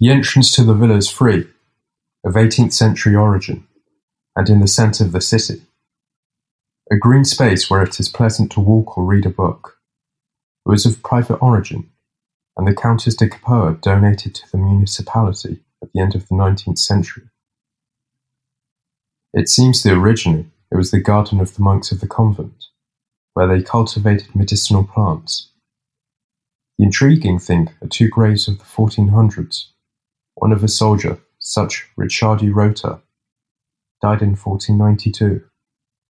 The entrance to the villa is free, of eighteenth-century origin, and in the centre of the city. A green space where it is pleasant to walk or read a book. It was of private origin, and the Countess de Capoa donated to the municipality at the end of the nineteenth century. It seems that originally it was the garden of the monks of the convent, where they cultivated medicinal plants. The intriguing thing are two graves of the fourteen hundreds one of a soldier, such Ricciardi Rota, died in 1492,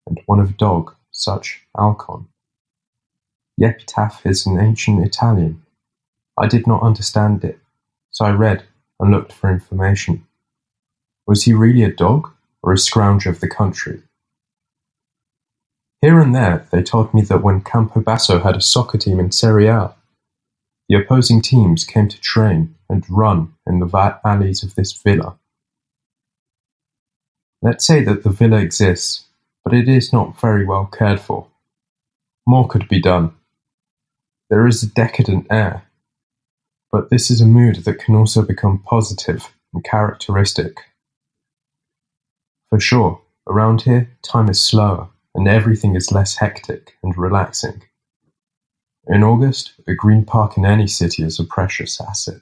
and one of a dog, such Alcon. The epitaph is in ancient Italian. I did not understand it, so I read and looked for information. Was he really a dog, or a scrounger of the country? Here and there they told me that when Campobasso had a soccer team in Serie A, the opposing teams came to train and run in the alleys of this villa. Let's say that the villa exists, but it is not very well cared for. More could be done. There is a decadent air, but this is a mood that can also become positive and characteristic. For sure, around here, time is slower and everything is less hectic and relaxing. In August, a green park in any city is a precious asset.